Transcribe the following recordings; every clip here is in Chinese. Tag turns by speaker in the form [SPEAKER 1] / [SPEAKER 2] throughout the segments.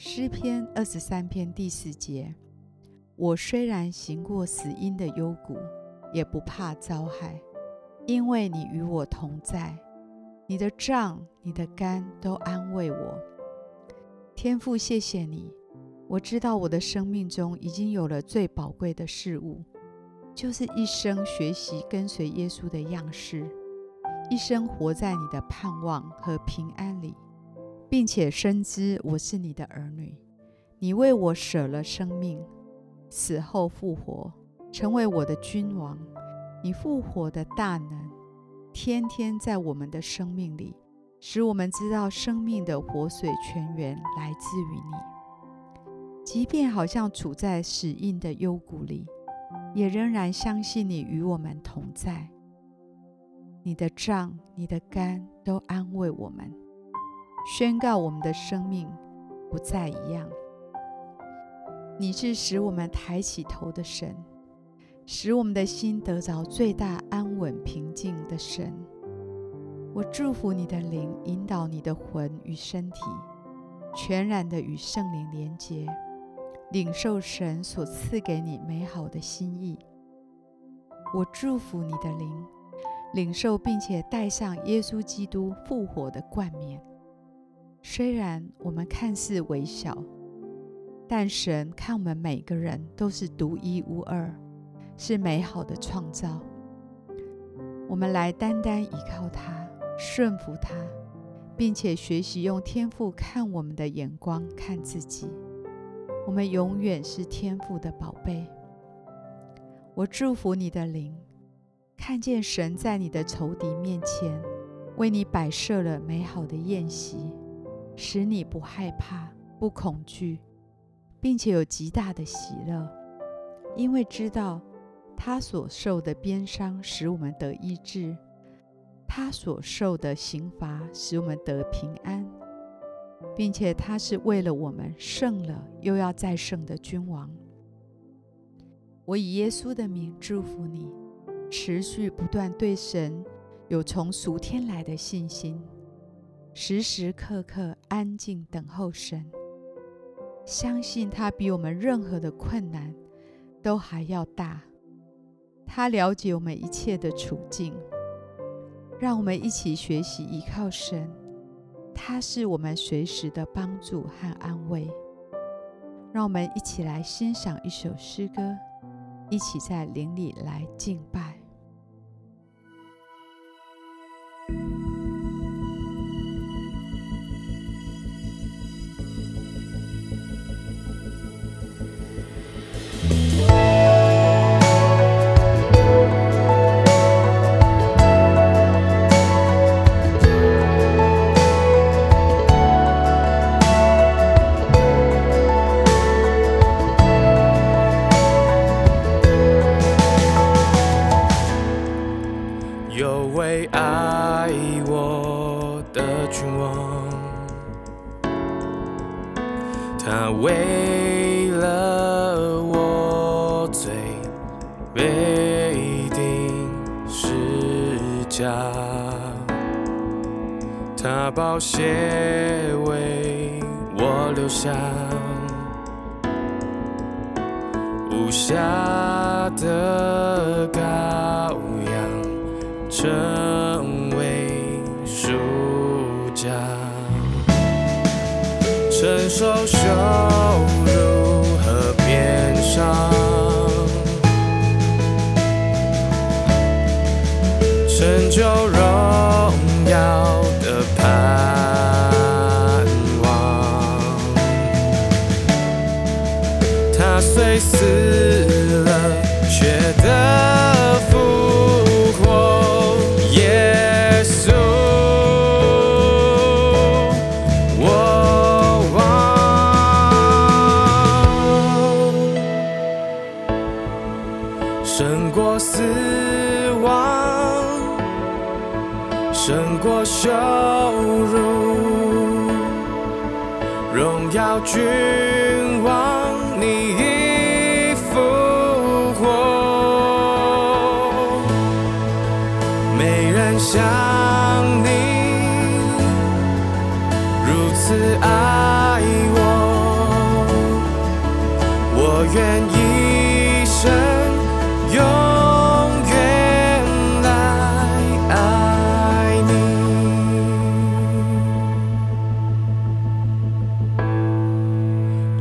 [SPEAKER 1] 诗篇二十三篇第四节：我虽然行过死荫的幽谷，也不怕遭害，因为你与我同在。你的杖、你的竿都安慰我。天父，谢谢你。我知道我的生命中已经有了最宝贵的事物，就是一生学习跟随耶稣的样式，一生活在你的盼望和平安里。并且深知我是你的儿女，你为我舍了生命，死后复活，成为我的君王。你复活的大能，天天在我们的生命里，使我们知道生命的活水泉源来自于你。即便好像处在死荫的幽谷里，也仍然相信你与我们同在。你的杖、你的竿都安慰我们。宣告我们的生命不再一样。你是使我们抬起头的神，使我们的心得着最大安稳平静的神。我祝福你的灵引导你的魂与身体，全然的与圣灵连结，领受神所赐给你美好的心意。我祝福你的灵，领受并且戴上耶稣基督复活的冠冕。虽然我们看似微小，但神看我们每个人都是独一无二，是美好的创造。我们来单单依靠他，顺服他，并且学习用天赋看我们的眼光看自己。我们永远是天赋的宝贝。我祝福你的灵，看见神在你的仇敌面前为你摆设了美好的宴席。使你不害怕、不恐惧，并且有极大的喜乐，因为知道他所受的鞭伤使我们得医治，他所受的刑罚使我们得平安，并且他是为了我们胜了又要再胜的君王。我以耶稣的名祝福你，持续不断对神有从属天来的信心。时时刻刻安静等候神，相信他比我们任何的困难都还要大。他了解我们一切的处境，让我们一起学习依靠神。他是我们随时的帮助和安慰。让我们一起来欣赏一首诗歌，一起在灵里来敬拜。
[SPEAKER 2] 有位爱我的君王他为了我醉未定是假他保血为我留下无暇的羔成为输家。承受羞辱和鞭伤，成就荣耀的盼望。他虽死了，却得胜过死亡胜过羞辱荣耀君王你已复活。没人像你如此爱。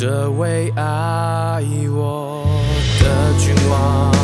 [SPEAKER 2] 这位爱我的君王。